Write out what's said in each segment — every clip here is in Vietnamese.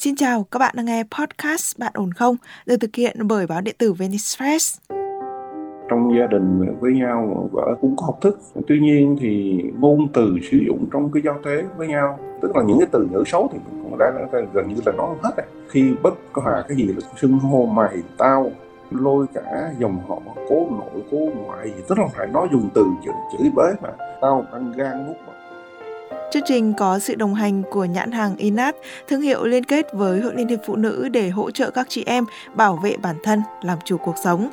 Xin chào, các bạn đang nghe podcast Bạn ổn không? Được thực hiện bởi báo điện tử Venice Press. Trong gia đình với nhau vợ cũng có học thức. Tuy nhiên thì ngôn từ sử dụng trong cái giao tế với nhau, tức là những cái từ ngữ xấu thì cũng đã gần như là nói hết rồi. Khi bất hòa cái gì là xưng hô mày, tao, lôi cả dòng họ cố nội cố ngoại gì tức là phải nói dùng từ chửi, chửi bới mà tao ăn gan nuốt mà Chương trình có sự đồng hành của nhãn hàng Inat, thương hiệu liên kết với Hội Liên hiệp Phụ nữ để hỗ trợ các chị em bảo vệ bản thân, làm chủ cuộc sống.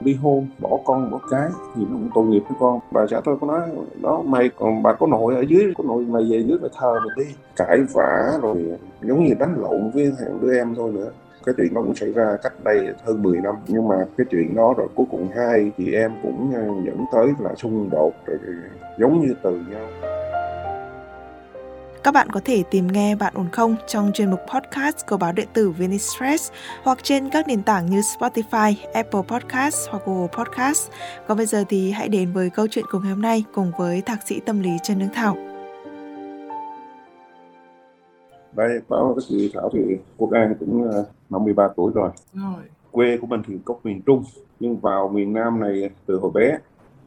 Ly hôn, bỏ con, bỏ cái thì nó cũng tội nghiệp với con. Bà xã tôi có nói, đó mày còn bà có nội ở dưới, có nội mày về dưới mày thờ mày đi. Cãi vã rồi giống như đánh lộn với thằng đứa em thôi nữa cái chuyện đó cũng xảy ra cách đây hơn 10 năm nhưng mà cái chuyện đó rồi cuối cùng hai chị em cũng ờ, dẫn tới là xung đột rồi giống như từ nhau các bạn có thể tìm nghe Bạn ổn không trong chuyên mục podcast của báo điện tử Venice Press hoặc trên các nền tảng như Spotify, Apple Podcast hoặc Google Podcast. Còn bây giờ thì hãy đến với câu chuyện của ngày hôm nay cùng với thạc sĩ tâm lý Trần Nương Thảo. Đây, báo cái chị Thảo thì Quốc An cũng 53 ờ, tuổi rồi. rồi. Quê của mình thì gốc miền Trung, nhưng vào miền Nam này từ hồi bé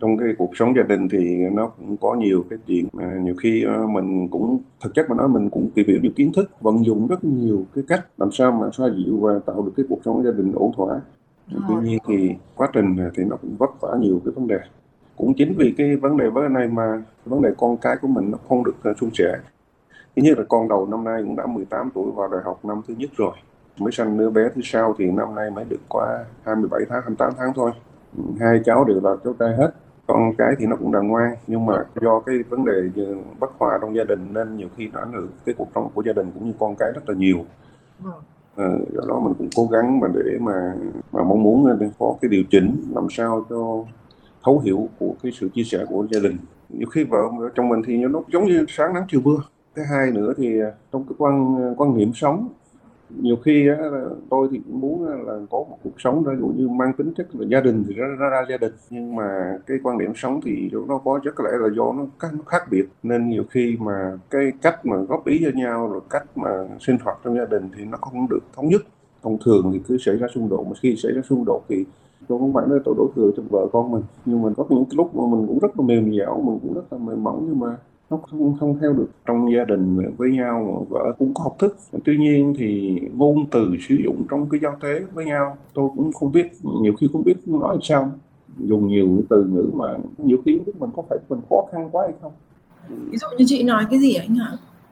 trong cái cuộc sống gia đình thì nó cũng có nhiều cái chuyện mà nhiều khi ờ, mình cũng thực chất mà nói mình cũng tìm hiểu được kiến thức vận dụng rất nhiều cái cách làm sao mà xoa dịu và tạo được cái cuộc sống gia đình ổn thỏa. Tuy nhiên thì quá trình thì nó cũng vấp vả nhiều cái vấn đề. Cũng chính vì cái vấn đề vấn đề này mà vấn đề con cái của mình nó không được uh, suôn sẻ. Thứ nhất là con đầu năm nay cũng đã 18 tuổi vào đại học năm thứ nhất rồi. Mới sanh đứa bé thứ sau thì năm nay mới được qua 27 tháng 28 tháng thôi. Hai cháu đều là cháu trai hết con cái thì nó cũng đàng ngoan nhưng mà do cái vấn đề bất hòa trong gia đình nên nhiều khi nó ảnh hưởng cái cuộc sống của gia đình cũng như con cái rất là nhiều. À, do đó mình cũng cố gắng mà để mà mà mong muốn có cái điều chỉnh làm sao cho thấu hiểu của cái sự chia sẻ của gia đình. Nhiều khi vợ trong mình thì nó giống như sáng nắng chiều mưa. Thứ hai nữa thì trong cái quan quan niệm sống nhiều khi á, tôi thì cũng muốn là có một cuộc sống ví dụ như mang tính chất là gia đình thì nó ra gia đình. Nhưng mà cái quan điểm sống thì nó có chắc có lẽ là do nó, nó khác biệt. Nên nhiều khi mà cái cách mà góp ý cho nhau rồi cách mà sinh hoạt trong gia đình thì nó không được thống nhất. Thông thường thì cứ xảy ra xung đột mà khi xảy ra xung đột thì tôi không phải nói tôi đổ thừa cho vợ con mình. Nhưng mà có những lúc mà mình cũng rất là mềm dẻo mình cũng rất là mềm mỏng nhưng mà nó không không theo được. Trong gia đình với nhau vợ cũng có học thức. Tuy nhiên thì ngôn từ sử dụng trong cái giao tế với nhau tôi cũng không biết nhiều khi không biết nói sao. Dùng nhiều từ ngữ mà nhiều khi biết mình có phải mình khó khăn quá hay không. Ví dụ như chị nói cái gì anh hả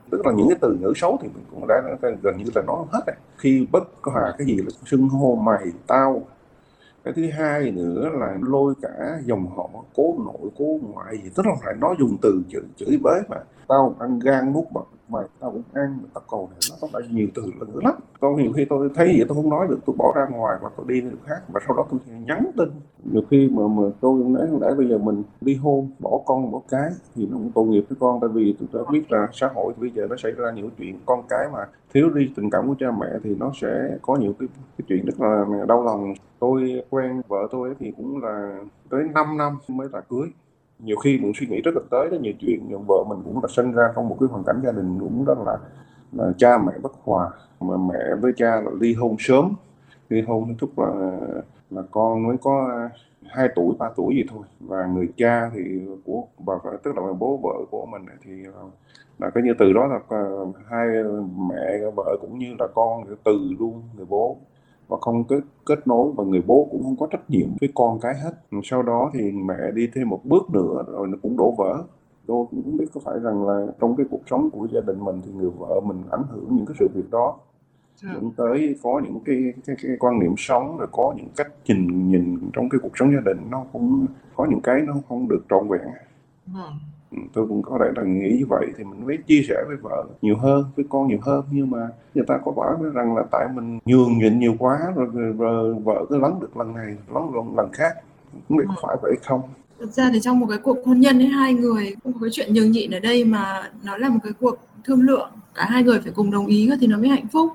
tức là những cái từ ngữ xấu thì mình cũng đã gần như là nói hết rồi. Khi bất hòa cái gì là xưng hô mày tao cái thứ hai nữa là lôi cả dòng họ cố nội cố ngoại gì, tức là phải nói dùng từ chữ chửi bới mà. Tao ăn gan nuốt mật cũng ăn tập cầu này nó có nhiều từ là nữa lắm. Tôi nhiều khi tôi thấy vậy tôi không nói được tôi bỏ ra ngoài và tôi đi nơi khác và sau đó tôi nhắn tin. Nhiều khi mà mà tôi nói đã bây giờ mình đi hôn bỏ con bỏ cái thì nó cũng tội nghiệp với con tại vì tôi đã biết là xã hội bây giờ nó xảy ra nhiều chuyện. Con cái mà thiếu đi tình cảm của cha mẹ thì nó sẽ có nhiều cái, cái chuyện rất là đau lòng. Tôi quen vợ tôi thì cũng là tới 5 năm mới là cưới nhiều khi mình suy nghĩ rất là tới đó nhiều chuyện nhiều vợ mình cũng là sinh ra trong một cái hoàn cảnh gia đình cũng rất là, là cha mẹ bất hòa. Mà mẹ với cha là ly hôn sớm ly hôn thúc là là con mới có hai tuổi ba tuổi gì thôi. Và người cha thì của vợ tức là bố vợ của mình thì là cái như từ đó là à, hai mẹ vợ cũng như là con từ luôn người bố và không kết kết nối và người bố cũng không có trách nhiệm với con cái hết. Sau đó thì mẹ đi thêm một bước nữa rồi nó cũng đổ vỡ. Tôi cũng không biết có phải rằng là trong cái cuộc sống của gia đình mình thì người vợ mình ảnh hưởng những cái sự việc đó. Dạ. dẫn tới có những cái, cái cái quan niệm sống rồi có những cách nhìn nhìn trong cái cuộc sống gia đình nó cũng có những cái nó không được trọn vẹn. Vâng tôi cũng có thể là nghĩ như vậy thì mình mới chia sẻ với vợ nhiều hơn với con nhiều hơn. Nhưng mà người ta có bảo rằng là tại mình nhường nhịn nhiều quá rồi, rồi, rồi vợ cứ lắng được lần này lắng lần, lần khác. Không biết có phải vậy không? Thực ra thì trong một cái cuộc hôn nhân ấy hai người không có cái chuyện nhường nhịn ở đây mà nó là một cái cuộc thương lượng cả hai người phải cùng đồng ý thì nó mới hạnh phúc.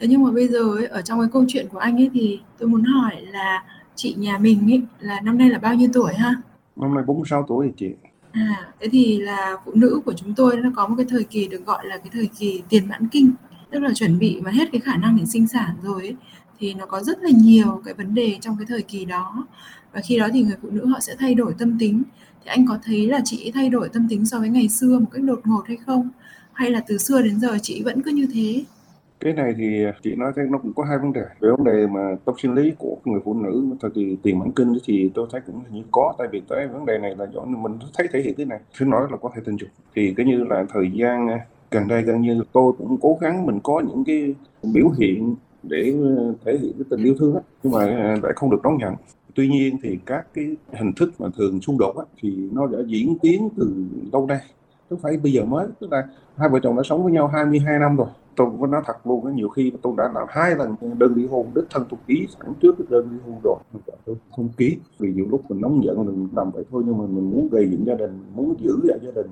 Thế nhưng mà bây giờ ấy, ở trong cái câu chuyện của anh ấy thì tôi muốn hỏi là chị nhà mình ấy là năm nay là bao nhiêu tuổi ha? Năm nay 46 tuổi thì chị À, thế thì là phụ nữ của chúng tôi nó có một cái thời kỳ được gọi là cái thời kỳ tiền mãn kinh. tức là chuẩn bị và hết cái khả năng để sinh sản rồi ấy, thì nó có rất là nhiều cái vấn đề trong cái thời kỳ đó. Và khi đó thì người phụ nữ họ sẽ thay đổi tâm tính. Thì anh có thấy là chị thay đổi tâm tính so với ngày xưa một cách đột ngột hay không? Hay là từ xưa đến giờ chị vẫn cứ như thế? Cái này thì chị nói thấy nó cũng có hai vấn đề. Về vấn đề mà tâm sinh lý của người phụ nữ thời kỳ tiền mãn kinh thì tôi thấy cũng như có tại vì tới vấn đề này là do mình thấy thể hiện thế này. Cứ nói là có thể tình dục. Thì cái như là thời gian à, gần đây gần như tôi cũng cố gắng mình có những cái biểu hiện để à, thể hiện cái tình yêu thương á nhưng mà à, lại không được đón nhận. Tuy nhiên thì các cái hình thức mà thường xung đột á, thì nó đã diễn tiến từ lâu nay. Không phải bây giờ mới tức là hai vợ chồng đã sống với nhau 22 năm rồi tôi có nói thật luôn nhiều khi tôi đã làm hai lần đơn ly hôn, đích thân tôi ký sẵn trước cái đơn ly hôn rồi. Tôi không ký, vì nhiều lúc mình nóng giận, mình làm vậy thôi, nhưng mà mình muốn gây dựng gia đình, muốn giữ lại gia đình.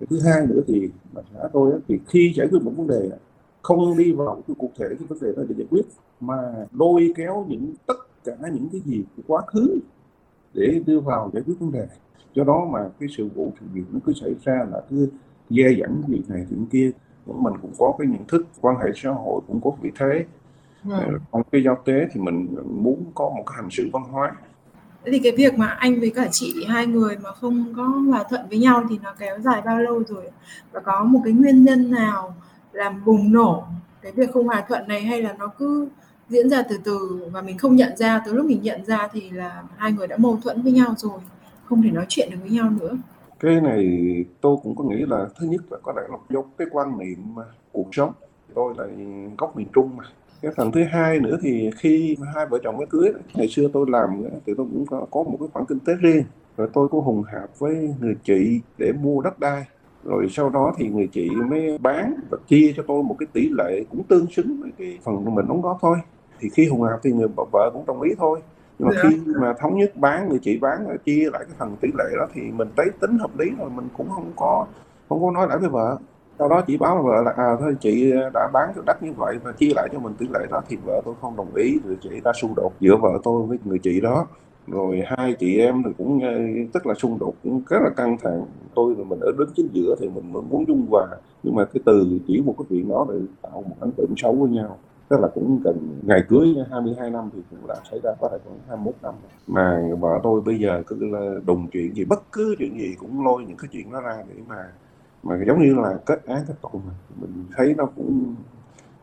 Cái thứ hai nữa thì, mà xã tôi thì khi giải quyết một vấn đề không đi vào cái cụ thể cái vấn đề đó để giải quyết, mà lôi kéo những, tất cả những cái gì của quá khứ để đưa vào giải quyết vấn đề. Do đó mà cái sự vụ sự việc nó cứ xảy ra là cứ dè dẫn việc này chuyện kia mình cũng có cái nhận thức quan hệ xã hội cũng có vị thế. Vâng. trong cái giao tế thì mình muốn có một cái hành xử văn hóa. Thì cái việc mà anh với cả chị hai người mà không có hòa thuận với nhau thì nó kéo dài bao lâu rồi? Và có một cái nguyên nhân nào làm bùng nổ cái việc không hòa thuận này hay là nó cứ diễn ra từ từ và mình không nhận ra tới lúc mình nhận ra thì là hai người đã mâu thuẫn với nhau rồi không thể nói chuyện được với nhau nữa cái này tôi cũng có nghĩ là thứ nhất là có lẽ là do cái quan niệm cuộc sống. Tôi là gốc miền trung mà. Cái phần thứ hai nữa thì khi hai vợ chồng mới cưới ngày xưa tôi làm thì tôi cũng có, có một cái khoản kinh tế riêng. Rồi tôi có hùng hạp với người chị để mua đất đai. Rồi sau đó thì người chị mới bán và chia cho tôi một cái tỷ lệ cũng tương xứng với cái phần mình đóng góp thôi. Thì khi hùng hạp thì người vợ cũng đồng ý thôi nhưng mà dạ. khi mà thống nhất bán người chị bán chia lại cái phần tỷ lệ đó thì mình thấy tính hợp lý rồi mình cũng không có không có nói lại với vợ. Sau đó chỉ báo vợ là à thôi chị đã bán cái đất như vậy và chia lại cho mình tỷ lệ đó thì vợ tôi không đồng ý. Rồi chị ta xung đột giữa vợ tôi với người chị đó. Rồi hai chị em thì cũng tức là xung đột cũng rất là căng thẳng. Tôi rồi mình ở đứng chính giữa thì mình, mình muốn dung hòa. Nhưng mà cái từ chỉ một cái chuyện đó để tạo một ấn tượng xấu với nhau tức là cũng gần ngày cưới 22 năm thì cũng đã xảy ra, có thể khoảng 21 năm mà vợ tôi bây giờ cứ là đùng chuyện gì, bất cứ chuyện gì cũng lôi những cái chuyện đó ra để mà mà giống như là kết án kết tội mà. Mình thấy nó cũng,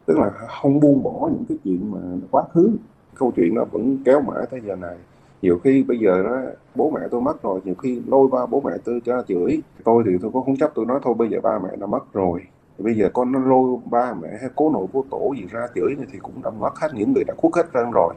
tức là không buông bỏ những cái chuyện mà quá khứ. Câu chuyện nó vẫn kéo mãi tới giờ này. Nhiều khi bây giờ đó, bố mẹ tôi mất rồi, nhiều khi lôi ba bố mẹ tôi cho chửi. Tôi thì tôi cũng không chấp, tôi nói thôi, bây giờ ba mẹ nó mất rồi bây giờ con nó lôi ba mẹ hay cố nội cố tổ gì ra chửi này thì cũng đã mất hết những người đã khuất hết trơn rồi.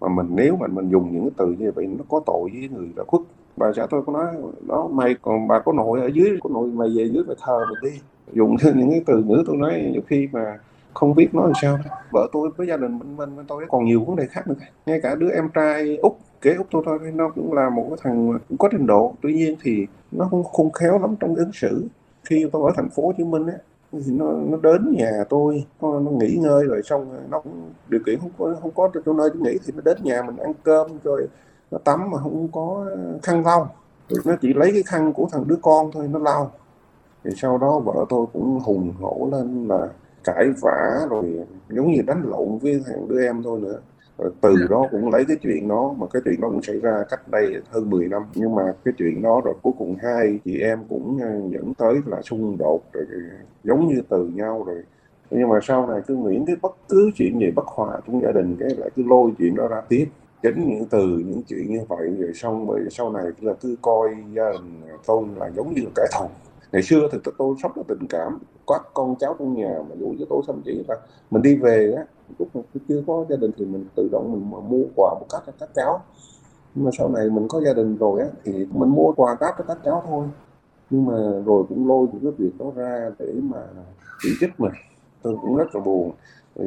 Mà mình, nếu mà mình dùng những cái từ như vậy, nó có tội với người đã khuất. Bà xã tôi có nói, đó, mày, còn bà có nội ở dưới, có nội mày về dưới mày thờ mình đi. Dùng những cái từ ngữ tôi nói, nhiều khi mà không biết nói làm sao đó. vợ tôi với gia đình mình mình tôi còn nhiều vấn đề khác nữa. Ngay cả đứa em trai út kế út tôi thôi, nó cũng là một cái thằng cũng có trình độ. Tuy nhiên thì nó không khôn khéo lắm trong ứng xử. Khi tôi ở thành phố hồ chí minh ấy thì nó nó đến nhà tôi nó, nó nghỉ ngơi rồi xong nó cũng điều kiện không có không có chỗ nơi nghỉ thì nó đến nhà mình ăn cơm rồi nó tắm mà không có khăn lau. Nó chỉ lấy cái khăn của thằng đứa con thôi nó lau. Thì sau đó vợ tôi cũng hùng hổ lên là cãi vã rồi giống như đánh lộn với thằng đứa em thôi nữa từ dạ. đó cũng lấy cái chuyện đó mà cái chuyện đó cũng xảy ra cách đây hơn 10 năm. Nhưng mà cái chuyện đó rồi cuối cùng hai chị em cũng ờ, dẫn tới là xung đột rồi giống như từ nhau rồi. Nhưng mà sau này cứ nghĩ cái bất cứ chuyện gì bất hòa trong gia đình cái lại cứ lôi chuyện đó ra tiếp. Chính những từ những chuyện như vậy rồi xong rồi sau này là cứ coi gia đình tôi là giống như kẻ thù ngày xưa thì tôi sống là tình cảm, có con cháu trong nhà mà dụ với tôi thậm chí là mình đi về á, lúc mà chưa có gia đình thì mình tự động mình mua quà một cách cho các cháu. Nhưng mà sau này mình có gia đình rồi á, thì mình mua quà cáp cho các cháu thôi. Nhưng mà rồi cũng lôi những cái việc đó ra để mà chỉ trích mình. Tôi cũng rất là buồn.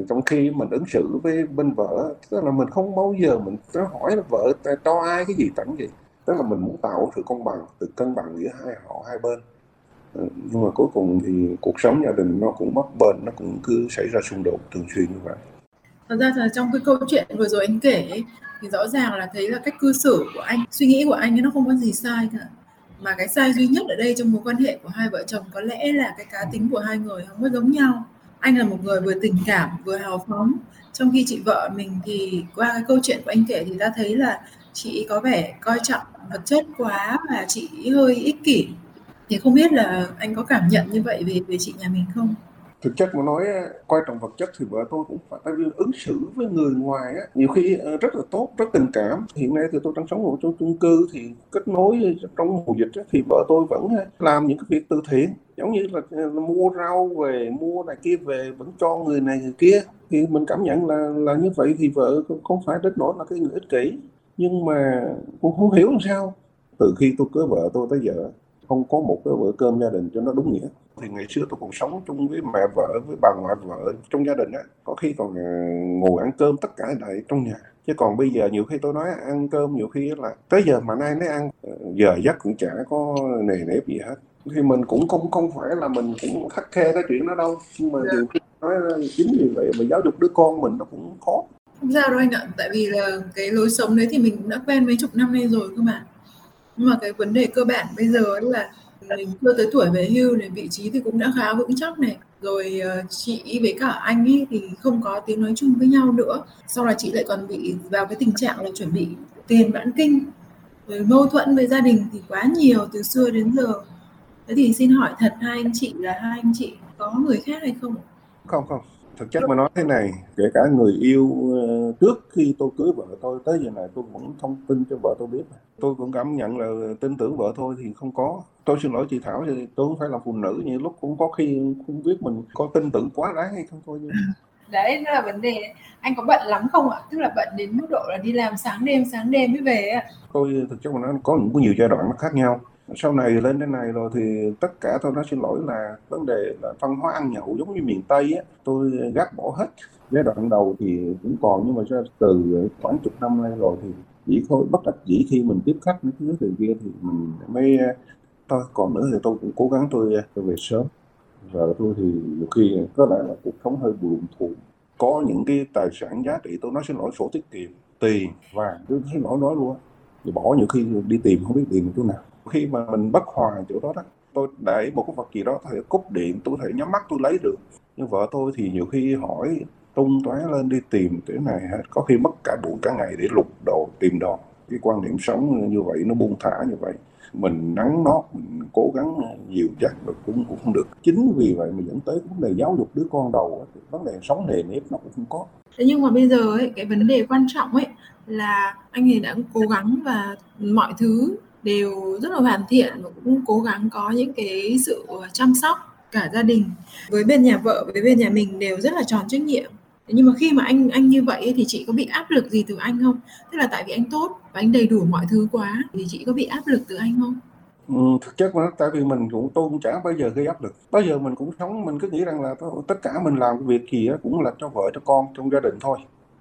Trong khi mình ứng xử với bên vợ, tức là mình không bao giờ mình có hỏi là vợ cho ai cái gì tặng gì tức là mình muốn tạo sự công bằng, sự cân bằng giữa hai họ, hai bên. Ờ, nhưng mà cuối cùng thì cuộc sống gia đình nó cũng mất bền nó cũng cứ xảy ra xung đột thường xuyên như vậy. Thật ra là trong cái câu chuyện vừa rồi anh kể ấy, thì rõ ràng là thấy là cách cư xử của anh suy nghĩ của anh ấy nó không có gì sai cả. Mà cái sai duy nhất ở đây trong mối quan hệ của hai vợ chồng có lẽ là cái cá tính của hai người không có giống nhau. Anh là một người vừa tình cảm vừa hào phóng. Trong khi chị vợ mình thì qua cái câu chuyện của anh kể thì ta thấy là chị có vẻ coi trọng vật chất quá và chị hơi ích kỷ thì không biết là anh có cảm nhận như vậy về về chị nhà mình không? Thực chất mà nói quan trọng vật chất thì vợ tôi cũng phải tại vì ứng xử với người ngoài á. Nhiều khi ờ, rất là tốt rất tình cảm. Hiện nay thì tôi đang sống ở trong chung cư thì kết nối trong mùa dịch á, thì vợ tôi vẫn ờ, làm những cái việc từ thiện. Giống như là, ờ, là mua rau về mua này kia về vẫn cho người này người kia. Thì mình cảm nhận là là như vậy thì vợ không phải đến nỗi là cái người ích kỷ. Nhưng mà cũng không hiểu làm sao. Từ khi tôi cưới vợ tôi tới giờ không có một cái bữa cơm gia đình cho nó đúng nghĩa. Thì ngày xưa tôi còn sống chung với mẹ vợ với bà ngoại vợ trong gia đình á. Có khi còn ờ, ngồi ăn cơm tất cả lại trong nhà. Chứ còn bây giờ nhiều khi tôi nói ăn cơm nhiều khi là tới giờ mà nay nó ăn ờ, giờ giấc cũng chả có nề nếp gì hết. Thì mình cũng không không phải là mình cũng khắc khe cái chuyện đó đâu. Nhưng mà nhiều khi nói chính vì vậy mà giáo dục đứa con mình nó cũng khó. Không sao đâu anh ạ. Tại vì là cái lối sống đấy thì mình cũng đã quen mấy chục năm nay rồi cơ mà nhưng mà cái vấn đề cơ bản bây giờ là mình chưa tới tuổi về hưu này, vị trí thì cũng đã khá vững chắc này. Rồi ờ, chị với cả anh ấy thì không có tiếng nói chung với nhau nữa. Sau là chị lại còn bị vào cái tình trạng là chuẩn bị tiền mãn kinh, rồi mâu thuẫn với gia đình thì quá nhiều từ xưa đến giờ. Thế thì xin hỏi thật, hai anh chị là hai anh chị có người khác hay không? Không không thực chất mà nói thế này kể cả người yêu ờ, trước khi tôi cưới vợ tôi tới giờ này tôi vẫn thông tin cho vợ tôi biết tôi cũng cảm nhận là tin tưởng vợ tôi thì không có. Tôi xin lỗi chị Thảo thì tôi không phải là phụ nữ như lúc cũng có khi không biết mình có tin tưởng quá đáng hay không thôi đấy đó là vấn đề. Anh có bận lắm không ạ? Tức là bận đến mức độ là đi làm sáng đêm sáng đêm mới về ạ tôi thực chất mà nó có những nhiều giai đoạn nó khác nhau sau này lên đến này rồi thì tất cả tôi nói xin lỗi là vấn đề là văn hóa ăn nhậu giống như miền Tây á tôi gác bỏ hết. Giai đoạn đầu thì cũng còn nhưng mà từ khoảng chục năm nay rồi thì chỉ thôi bất đắc dĩ khi mình tiếp khách mấy thứ từ kia thì mình mới ờ, thôi còn nữa thì tôi cũng cố gắng tôi, ờ, tôi về sớm. Vợ tôi thì nhiều khi có lẽ là cuộc sống hơi buồn thù. Có những cái tài sản giá trị tôi nói xin lỗi sổ tiết kiệm tiền vàng tôi xin lỗi nói luôn thì bỏ nhiều khi đi tìm không biết tìm chỗ nào khi mà mình bất hòa chỗ đó đó tôi để một cái vật gì đó có thể cúp điện tôi có thể nhắm mắt tôi lấy được. Nhưng vợ tôi thì nhiều khi hỏi tung tóe lên đi tìm cái này hết có khi mất cả buổi cả ngày để lục đồ tìm đồ cái quan niệm sống như vậy nó buông thả như vậy mình nắng nót mình cố gắng nhiều chắc rồi cũng cũng không được. Chính vì vậy mà dẫn tới vấn đề giáo dục đứa con đầu vấn đề sống nề nếp nó cũng không có. Thế nhưng mà bây giờ ấy, cái vấn đề quan trọng ấy là anh ấy đã cố gắng và mọi thứ đều rất là hoàn thiện và cũng cố gắng có những cái sự ờ, chăm sóc cả gia đình. Với bên nhà vợ với bên nhà mình đều rất là tròn trách nhiệm. Nhưng mà khi mà anh anh như vậy thì chị có bị áp lực gì từ anh không? Tức là tại vì anh tốt và anh đầy đủ mọi thứ quá thì chị có bị áp lực từ anh không? Ừ, thực chất mà tại vì mình cũng tôi cũng chả bao giờ gây áp lực. Bao giờ mình cũng sống mình cứ nghĩ rằng là tất cả mình làm cái việc gì cũng là cho vợ cho con trong gia đình thôi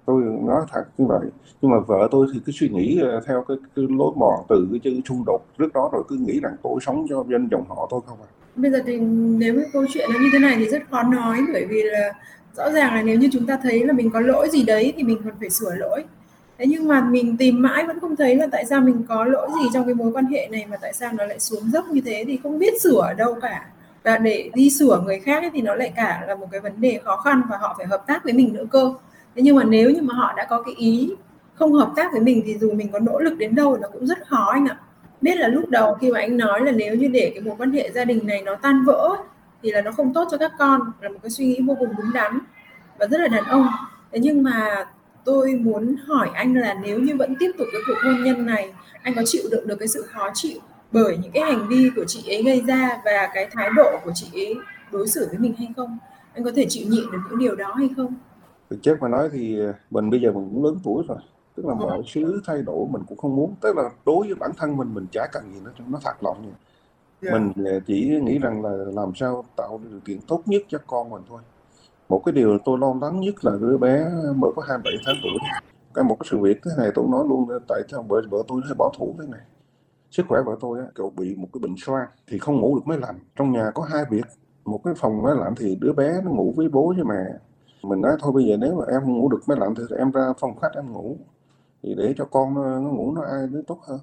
tôi nói thật như vậy. Nhưng mà vợ tôi thì cứ suy nghĩ ờ, theo cái, cái lối mòn từ cái chữ xung đột trước đó rồi cứ nghĩ rằng tôi sống cho dân dòng họ thôi không à. Bây giờ thì nếu cái câu chuyện nó như thế này thì rất khó nói bởi vì là rõ ràng là nếu như chúng ta thấy là mình có lỗi gì đấy thì mình còn phải sửa lỗi. Thế nhưng mà mình tìm mãi vẫn không thấy là tại sao mình có lỗi gì trong cái mối quan hệ này mà tại sao nó lại xuống dốc như thế thì không biết sửa ở đâu cả. Và để đi sửa người khác ấy, thì nó lại cả là một cái vấn đề khó khăn và họ phải hợp tác với mình nữa cơ thế nhưng mà nếu như mà họ đã có cái ý không hợp tác với mình thì dù mình có nỗ lực đến đâu nó cũng rất khó anh ạ. Biết là lúc đầu khi mà anh nói là nếu như để cái mối quan hệ gia đình này nó tan vỡ thì là nó không tốt cho các con, là một cái suy nghĩ vô cùng đúng đắn và rất là đàn ông. Thế nhưng mà tôi muốn hỏi anh là nếu như vẫn tiếp tục cái cuộc hôn nhân này, anh có chịu đựng được cái sự khó chịu bởi những cái hành vi của chị ấy gây ra và cái thái độ của chị ấy đối xử với mình hay không? Anh có thể chịu nhịn được những điều đó hay không? Thực chất mà nói thì ờ, mình bây giờ mình cũng lớn tuổi rồi tức là mọi thứ thay đổi mình cũng không muốn. Tức là đối với bản thân mình mình chả cần gì nữa nó thật lòng yeah. mình ờ, chỉ nghĩ rằng là làm sao tạo điều kiện tốt nhất cho con mình thôi. Một cái điều tôi lo lắng nhất là đứa bé mới có 27 tháng tuổi. Cái một cái sự việc thế này tôi nói luôn tại sao vợ vợ tôi hơi bảo thủ thế này? Sức khỏe vợ tôi á, cậu bị một cái bệnh xoang thì không ngủ được máy lạnh trong nhà có hai việc một cái phòng máy lạnh thì đứa bé nó ngủ với bố với mẹ mình nói thôi bây giờ nếu mà em không ngủ được máy lạnh thì em ra phòng khách em ngủ. Thì để cho con nó, nó ngủ nó ai nó tốt hơn.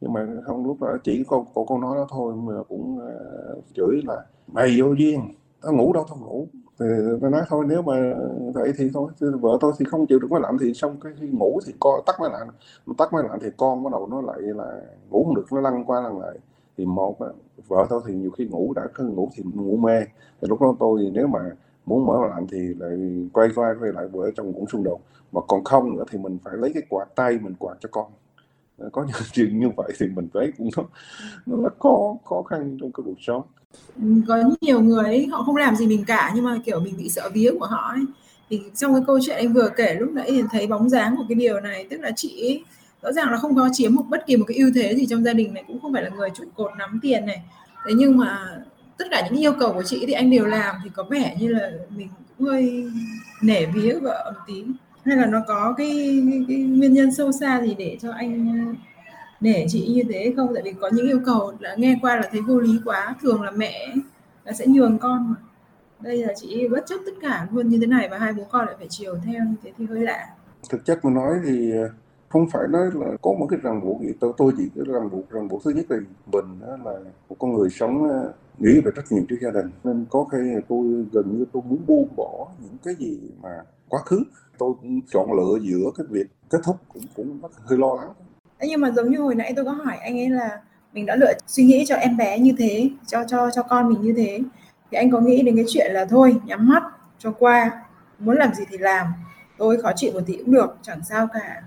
Nhưng mà không lúc đó chỉ con cô con nói đó thôi mà cũng uh, chửi là mày vô duyên tao ngủ đâu tao ngủ. Thì tôi nói thôi nếu mà vậy thì thôi vợ tôi thì không chịu được máy lạnh thì xong cái khi ngủ thì con tắt máy lạnh. Tắt máy lạnh thì con bắt đầu nó lại là ngủ không được nó lăn qua lăn lại. Thì một vợ tôi thì nhiều khi ngủ đã cứ ngủ thì ngủ mê. Thì lúc đó tôi thì nếu mà muốn mở lại thì lại quay qua quay lại bữa trong cũng xung đột. Mà còn không nữa thì mình phải lấy cái quạt tay mình quạt cho con. Ờ, có những chuyện như vậy thì mình thấy cũng nó nó là khó khó khăn trong cái cuộc sống. Ừ, có nhiều người ấy, họ không làm gì mình cả nhưng mà kiểu mình bị sợ vía của họ ấy. Thì trong cái câu chuyện anh vừa kể lúc nãy thì thấy bóng dáng của cái điều này tức là chị ấy, rõ ràng là không có chiếm một bất kỳ một cái ưu thế gì trong gia đình này cũng không phải là người trụ cột nắm tiền này. Thế nhưng mà tất cả những yêu cầu của chị thì anh đều làm thì có vẻ như là mình cũng hơi nể vía vợ một tí hay là nó có cái, cái, cái nguyên nhân sâu xa gì để cho anh ờ, nể chị như thế không? Tại vì có những yêu cầu là nghe qua là thấy vô lý quá thường là mẹ là sẽ nhường con mà. Đây là chị bất chấp tất cả luôn như thế này và hai bố con lại phải chiều theo như thế thì hơi lạ. Thực chất mà nói thì ờ, không phải nói là có một cái ràng buộc gì. Tôi tôi chỉ cái ràng buộc ràng buộc thứ nhất là mình đó là một con người sống nghĩ về trách nhiệm trước gia đình. Nên có khi tôi gần như tôi muốn buông bỏ những cái gì mà quá khứ. Tôi cũng chọn lựa giữa cái việc kết thúc cũng cũng hơi lo lắng. Nhưng mà giống như hồi nãy tôi có hỏi anh ấy là mình đã lựa suy nghĩ cho em bé như thế, cho cho cho con mình như thế, thì anh có nghĩ đến cái chuyện là thôi, nhắm mắt, cho qua, muốn làm gì thì làm, tôi khó chịu một tí cũng được, chẳng sao cả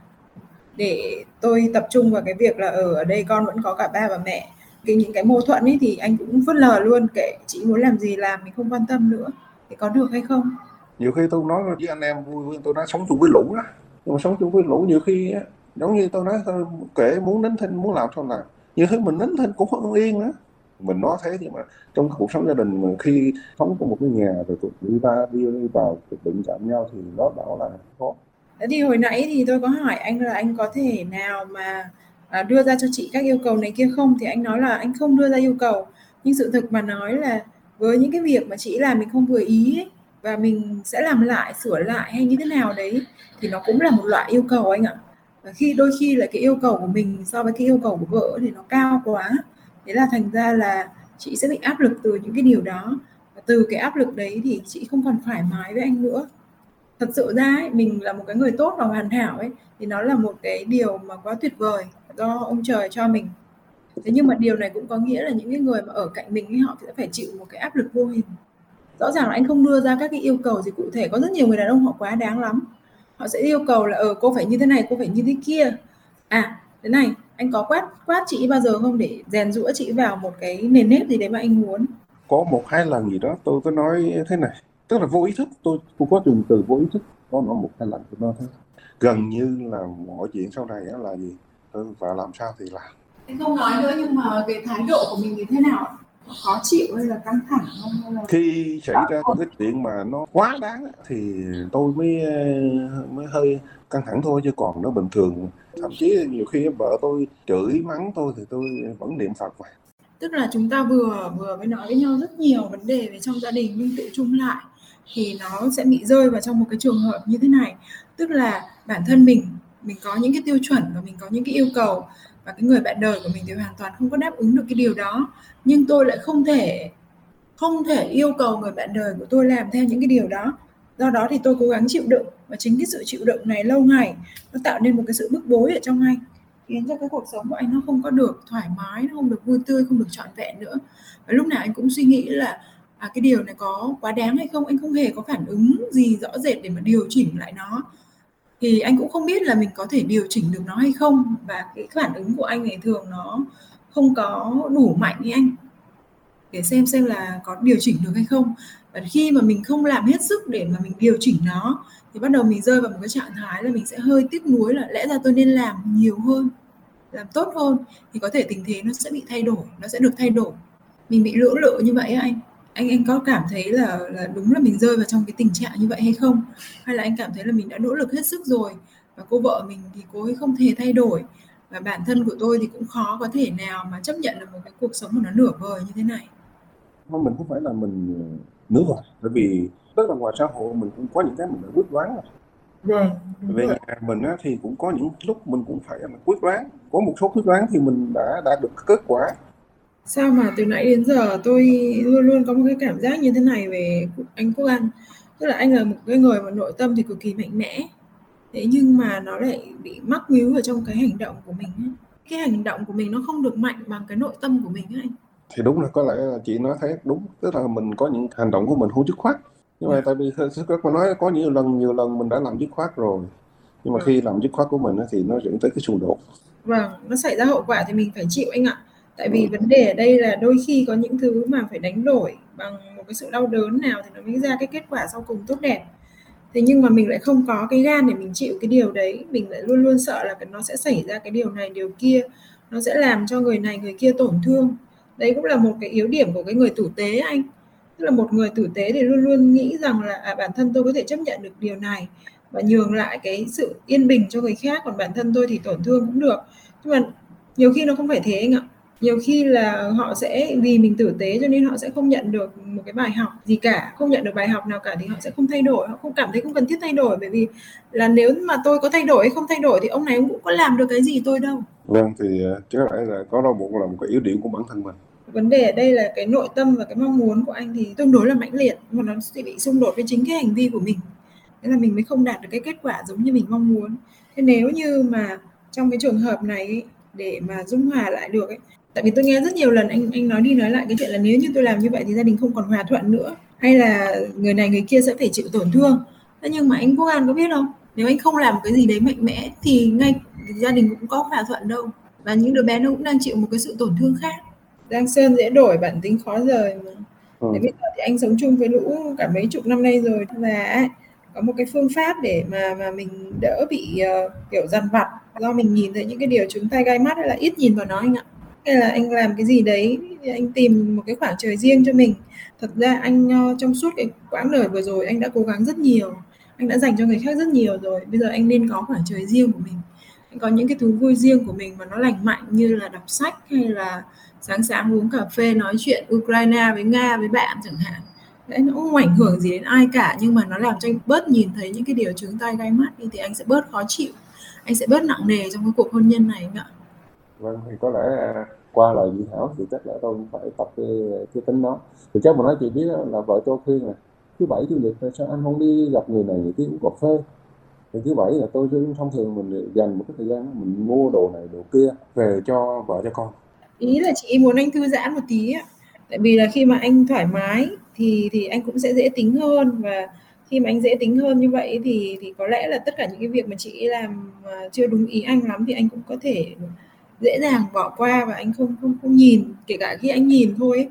để tôi tập trung vào cái việc là ở ở đây con vẫn có cả ba và mẹ. Cái những cái mâu thuẫn ấy thì anh cũng phớt lờ luôn kệ chị muốn làm gì làm mình không quan tâm nữa. Thì có được hay không? Nhiều khi tôi nói với anh em vui vui tôi nói sống chung với lũ á nhưng mà sống chung với lũ nhiều khi giống như tôi nói tôi kể muốn nín thinh muốn làm thôi là nhiều khi mình nín thinh cũng không yên nữa mình nói thế nhưng mà trong cuộc sống gia đình mà khi sống trong một cái nhà rồi tụi đi ra đi, vào bệnh cảm nhau thì nó bảo là khó thế thì hồi nãy thì tôi có hỏi anh là anh có thể nào mà à, đưa ra cho chị các yêu cầu này kia không? Thì anh nói là anh không đưa ra yêu cầu. Nhưng sự thực mà nói là với những cái việc mà chị làm mình không vừa ý ấy, và mình sẽ làm lại sửa lại hay như thế nào đấy thì nó cũng là một loại yêu cầu anh ạ. Và khi đôi khi là cái yêu cầu của mình so với cái yêu cầu của vợ thì nó cao quá. Thế là thành ra là chị sẽ bị áp lực từ những cái điều đó. Và từ cái áp lực đấy thì chị không còn thoải mái với anh nữa thật sự ra ấy, mình là một cái người tốt và hoàn hảo ấy thì nó là một cái điều mà quá tuyệt vời do ông trời cho mình. Thế nhưng mà điều này cũng có nghĩa là những cái người mà ở cạnh mình ấy, họ sẽ phải chịu một cái áp lực vô hình. Rõ ràng là anh không đưa ra các cái yêu cầu gì cụ thể có rất nhiều người đàn ông họ quá đáng lắm. Họ sẽ yêu cầu là ở ờ, cô phải như thế này cô phải như thế kia. À thế này anh có quát quát chị bao giờ không để rèn rũa chị vào một cái nền nếp gì đấy mà anh muốn? Có một hai lần gì đó tôi có nói thế này tức là vô ý thức tôi tôi có dùng từ vô ý thức có nói một hai lần tôi nói thế gần như là mọi chuyện sau này là gì? Tôi phải làm sao thì làm. Anh không nói nữa nhưng mà cái thái độ của mình thì thế nào? Khó chịu hay là căng thẳng không? Hay là... khi xảy ra cái chuyện mà nó quá đáng thì tôi mới mới hơi căng thẳng thôi chứ còn nó bình thường. Thậm chí nhiều khi vợ tôi chửi mắng tôi thì tôi vẫn niệm phật mà tức là chúng ta vừa vừa mới nói với nhau rất nhiều vấn đề về trong gia đình nhưng tự chung lại thì nó sẽ bị rơi vào trong một cái trường hợp như thế này. Tức là bản thân mình mình có những cái tiêu chuẩn và mình có những cái yêu cầu và cái người bạn đời của mình thì hoàn toàn không có đáp ứng được cái điều đó. Nhưng tôi lại không thể không thể yêu cầu người bạn đời của tôi làm theo những cái điều đó. Do đó thì tôi cố gắng chịu đựng và chính cái sự chịu đựng này lâu ngày nó tạo nên một cái sự bức bối ở trong anh khiến cho cái cuộc sống của anh nó không có được thoải mái nó không được vui tươi không được trọn vẹn nữa. Và lúc nào anh cũng suy nghĩ là à, cái điều này có quá đáng hay không? Anh không hề có phản ứng gì rõ rệt để mà điều chỉnh lại nó. Thì anh cũng không biết là mình có thể điều chỉnh được nó hay không. Và cái phản ứng của anh này thường nó không có đủ mạnh như anh để xem xem là có điều chỉnh được hay không. Và khi mà mình không làm hết sức để mà mình điều chỉnh nó, thì bắt đầu mình rơi vào một cái trạng thái là mình sẽ hơi tiếc nuối là lẽ ra tôi nên làm nhiều hơn, làm tốt hơn, thì có thể tình thế nó sẽ bị thay đổi, nó sẽ được thay đổi. Mình bị lưỡng lự như vậy anh. Anh anh có cảm thấy là là đúng là mình rơi vào trong cái tình trạng như vậy hay không? Hay là anh cảm thấy là mình đã nỗ lực hết sức rồi và cô vợ mình thì cô ấy không thể thay đổi và bản thân của tôi thì cũng khó có thể nào mà chấp nhận được một cái cuộc sống mà nó nửa vời như thế này? Không mình không phải là mình nửa vời. Bởi vì tất là ngoài xã hội mình cũng có những cái mình đã quyết đoán rồi. Vâng về nhà mình á, thì cũng có những lúc mình cũng phải là quyết đoán. Có một số quyết đoán thì mình đã đạt được kết quả. Sao mà từ nãy đến giờ tôi luôn luôn có một cái cảm giác như thế này về anh Quốc Anh. Tức là anh là một cái người mà nội tâm thì cực kỳ mạnh mẽ. Thế nhưng mà nó lại bị mắc víu ở trong cái hành động của mình cái hành động của mình nó không được mạnh bằng cái nội tâm của mình ấy anh thì đúng là có lẽ là chị nói thấy đúng. Tức là mình có những hành động của mình không dứt khoát. Nhưng mà tại vì các bạn nói có nhiều lần nhiều lần mình đã làm dứt khoát rồi. Nhưng mà khi làm dứt khoát của mình thì nó dẫn tới cái xung đột. Vâng nó xảy ra hậu quả thì mình phải chịu anh ạ. Tại vì vấn đề ở đây là đôi khi có những thứ mà phải đánh đổi bằng một cái sự đau đớn nào thì nó mới ra cái kết quả sau cùng tốt đẹp. Thế nhưng mà mình lại không có cái gan để mình chịu cái điều đấy. Mình lại luôn luôn sợ là nó sẽ xảy ra cái điều này điều kia. Nó sẽ làm cho người này người kia tổn thương đấy cũng là một cái yếu điểm của cái người tử tế anh. Tức là một người tử tế thì luôn luôn nghĩ rằng là à, bản thân tôi có thể chấp nhận được điều này và nhường lại cái sự yên bình cho người khác còn bản thân tôi thì tổn thương cũng được. Nhưng mà nhiều khi nó không phải thế anh ạ nhiều khi là họ sẽ vì mình tử tế cho nên họ sẽ không nhận được một cái bài học gì cả không nhận được bài học nào cả thì họ sẽ không thay đổi họ không cảm thấy không cần thiết thay đổi. Bởi vì là nếu mà tôi có thay đổi hay không thay đổi thì ông này cũng có làm được cái gì tôi đâu. Vâng thì uh, chắc là có đau bụng là một cái yếu điểm của bản thân mình. Vấn đề ở đây là cái nội tâm và cái mong muốn của anh thì tương đối là mãnh liệt mà nó sẽ bị xung đột với chính cái hành vi của mình. Thế là mình mới không đạt được cái kết quả giống như mình mong muốn. Thế nếu như mà trong cái trường hợp này để mà dung hòa lại được ấy tại vì tôi nghe rất nhiều lần anh anh nói đi nói lại cái chuyện là nếu như tôi làm như vậy thì gia đình không còn hòa thuận nữa hay là người này người kia sẽ phải chịu tổn thương. Thế nhưng mà anh Quốc An có biết không? Nếu anh không làm cái gì đấy mạnh mẽ thì ngay gia đình cũng có hòa thuận đâu. Và những đứa bé nó cũng đang chịu một cái sự tổn thương khác. Giang Sơn dễ đổi bản tính khó rời mà. Ừ. bây giờ thì anh sống chung với lũ cả mấy chục năm nay rồi và có một cái phương pháp để mà mà mình đỡ bị uh, kiểu dằn vặt. Do mình nhìn thấy những cái điều chúng tay gai mắt hay là ít nhìn vào nó anh ạ hay là anh làm cái gì đấy, anh tìm một cái khoảng trời riêng cho mình. Thật ra anh ờ, trong suốt cái quãng đời vừa rồi anh đã cố gắng rất nhiều, anh đã dành cho người khác rất nhiều rồi. Bây giờ anh nên có khoảng trời riêng của mình. Anh có những cái thú vui riêng của mình mà nó lành mạnh như là đọc sách hay là sáng sáng uống cà phê nói chuyện Ukraine với Nga với bạn chẳng hạn. Đấy, nó không ảnh hưởng gì đến ai cả, nhưng mà nó làm cho anh bớt nhìn thấy những cái điều trứng tay gai mắt đi thì anh sẽ bớt khó chịu. Anh sẽ bớt nặng nề trong cái cuộc hôn nhân này anh ạ vâng thì có lẽ à, qua lời dự Thảo thì chắc là tôi cũng phải tập cái, cái tính đó. Thì chắc mà nói chị biết là vợ tôi khuyên là thứ bảy chủ nhật sao anh không đi gặp người này người kia uống cà phê? Thì thứ bảy là tôi thông thường mình dành một cái thời gian mình mua đồ này đồ kia về cho vợ cho con. Ý là chị muốn anh thư giãn một tí ạ tại vì là khi mà anh thoải mái thì thì anh cũng sẽ dễ tính hơn và khi mà anh dễ tính hơn như vậy thì thì có lẽ là tất cả những cái việc mà chị làm chưa đúng ý anh lắm thì anh cũng có thể dễ dàng bỏ qua và anh không không không nhìn kể cả khi anh nhìn thôi ấy,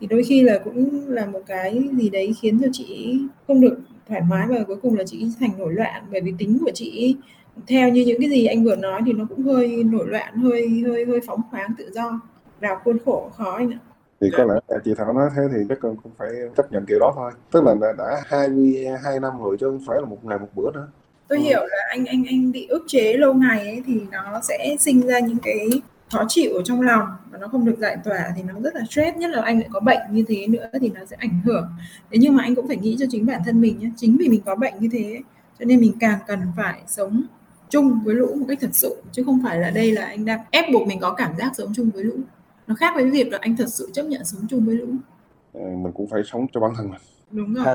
thì đôi khi là cũng là một cái gì đấy khiến cho chị không được thoải mái và cuối cùng là chị thành nổi loạn. Bởi vì tính của chị theo như những cái gì anh vừa nói thì nó cũng hơi nổi loạn hơi hơi hơi phóng khoáng tự do. Vào khuôn khổ khó anh ạ. Thì có lẽ chị Thảo nói thế thì chắc cũng phải chấp nhận kiểu đó thôi. Tức là đã 22 năm rồi chứ không phải là một ngày một bữa nữa tôi hiểu là anh anh anh bị ức chế lâu ngày ấy thì nó sẽ sinh ra những cái khó chịu ở trong lòng và nó không được giải tỏa thì nó rất là stress. Nhất là anh lại có bệnh như thế nữa thì nó sẽ ảnh hưởng. Thế nhưng mà anh cũng phải nghĩ cho chính bản thân mình nhé. Chính vì mình có bệnh như thế cho nên mình càng cần phải sống chung với lũ một cách thật sự chứ không phải là đây là anh đang ép buộc mình có cảm giác sống chung với lũ. Nó khác với việc là anh thật sự chấp nhận sống chung với lũ. Ờ, mình cũng phải sống cho bản thân mình. Đúng rồi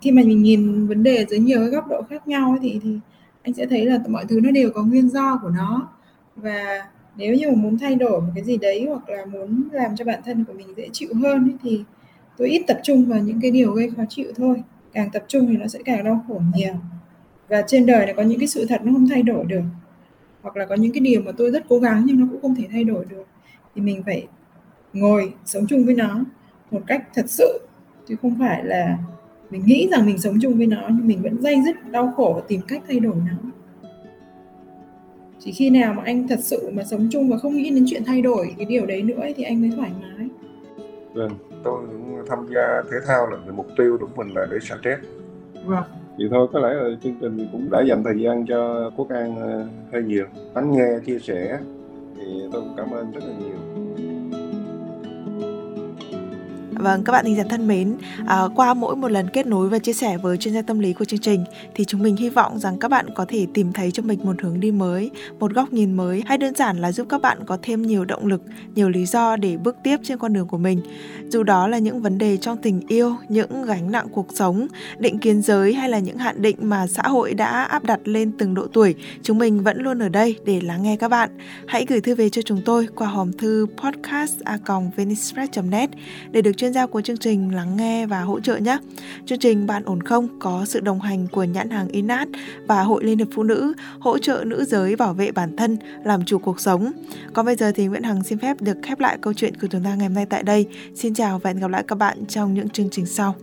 khi mà mình nhìn vấn đề dưới nhiều cái góc độ khác nhau thì thì anh sẽ thấy là mọi thứ nó đều có nguyên do của nó. Và nếu như mà muốn thay đổi một cái gì đấy hoặc là muốn làm cho bản thân của mình dễ chịu hơn ấy, thì tôi ít tập trung vào những cái điều gây khó chịu thôi. Càng tập trung thì nó sẽ càng đau khổ nhiều. Và trên đời này có những cái sự thật nó không thay đổi được. Hoặc là có những cái điều mà tôi rất cố gắng nhưng nó cũng không thể thay đổi được. Thì mình phải ngồi sống chung với nó một cách thật sự chứ không phải là mình nghĩ rằng mình sống chung với nó nhưng mình vẫn dây dứt đau khổ và tìm cách thay đổi nó. Chỉ khi nào mà anh thật sự mà sống chung và không nghĩ đến chuyện thay đổi cái điều đấy nữa thì anh mới thoải mái. Vâng tôi cũng tham gia thể thao là mục tiêu của mình là để xả stress. Vâng. Thì thôi có lẽ là chương trình cũng đã dành thời gian cho quốc an ờ, hơi nhiều. Lắng nghe chia sẻ. Thì tôi cũng cảm ơn rất là nhiều Vâng, các bạn thính giả thân mến, à, qua mỗi một lần kết nối và chia sẻ với chuyên gia tâm lý của chương trình thì chúng mình hy vọng rằng các bạn có thể tìm thấy cho mình một hướng đi mới, một góc nhìn mới hay đơn giản là giúp các bạn có thêm nhiều động lực, nhiều lý do để bước tiếp trên con đường của mình. Dù đó là những vấn đề trong tình yêu, những gánh nặng cuộc sống, định kiến giới hay là những hạn định mà xã hội đã áp đặt lên từng độ tuổi, chúng mình vẫn luôn ở đây để lắng nghe các bạn. Hãy gửi thư về cho chúng tôi qua hòm thư podcast@venistress.net để được chuyên gia của chương trình lắng nghe và hỗ trợ nhé. Chương trình Bạn ổn không có sự đồng hành của nhãn hàng Inat và Hội Liên hiệp Phụ nữ hỗ trợ nữ giới bảo vệ bản thân, làm chủ cuộc sống. Còn bây giờ thì Nguyễn Hằng xin phép được khép lại câu chuyện của chúng ta ngày hôm nay tại đây. Xin chào và hẹn gặp lại các bạn trong những chương trình sau.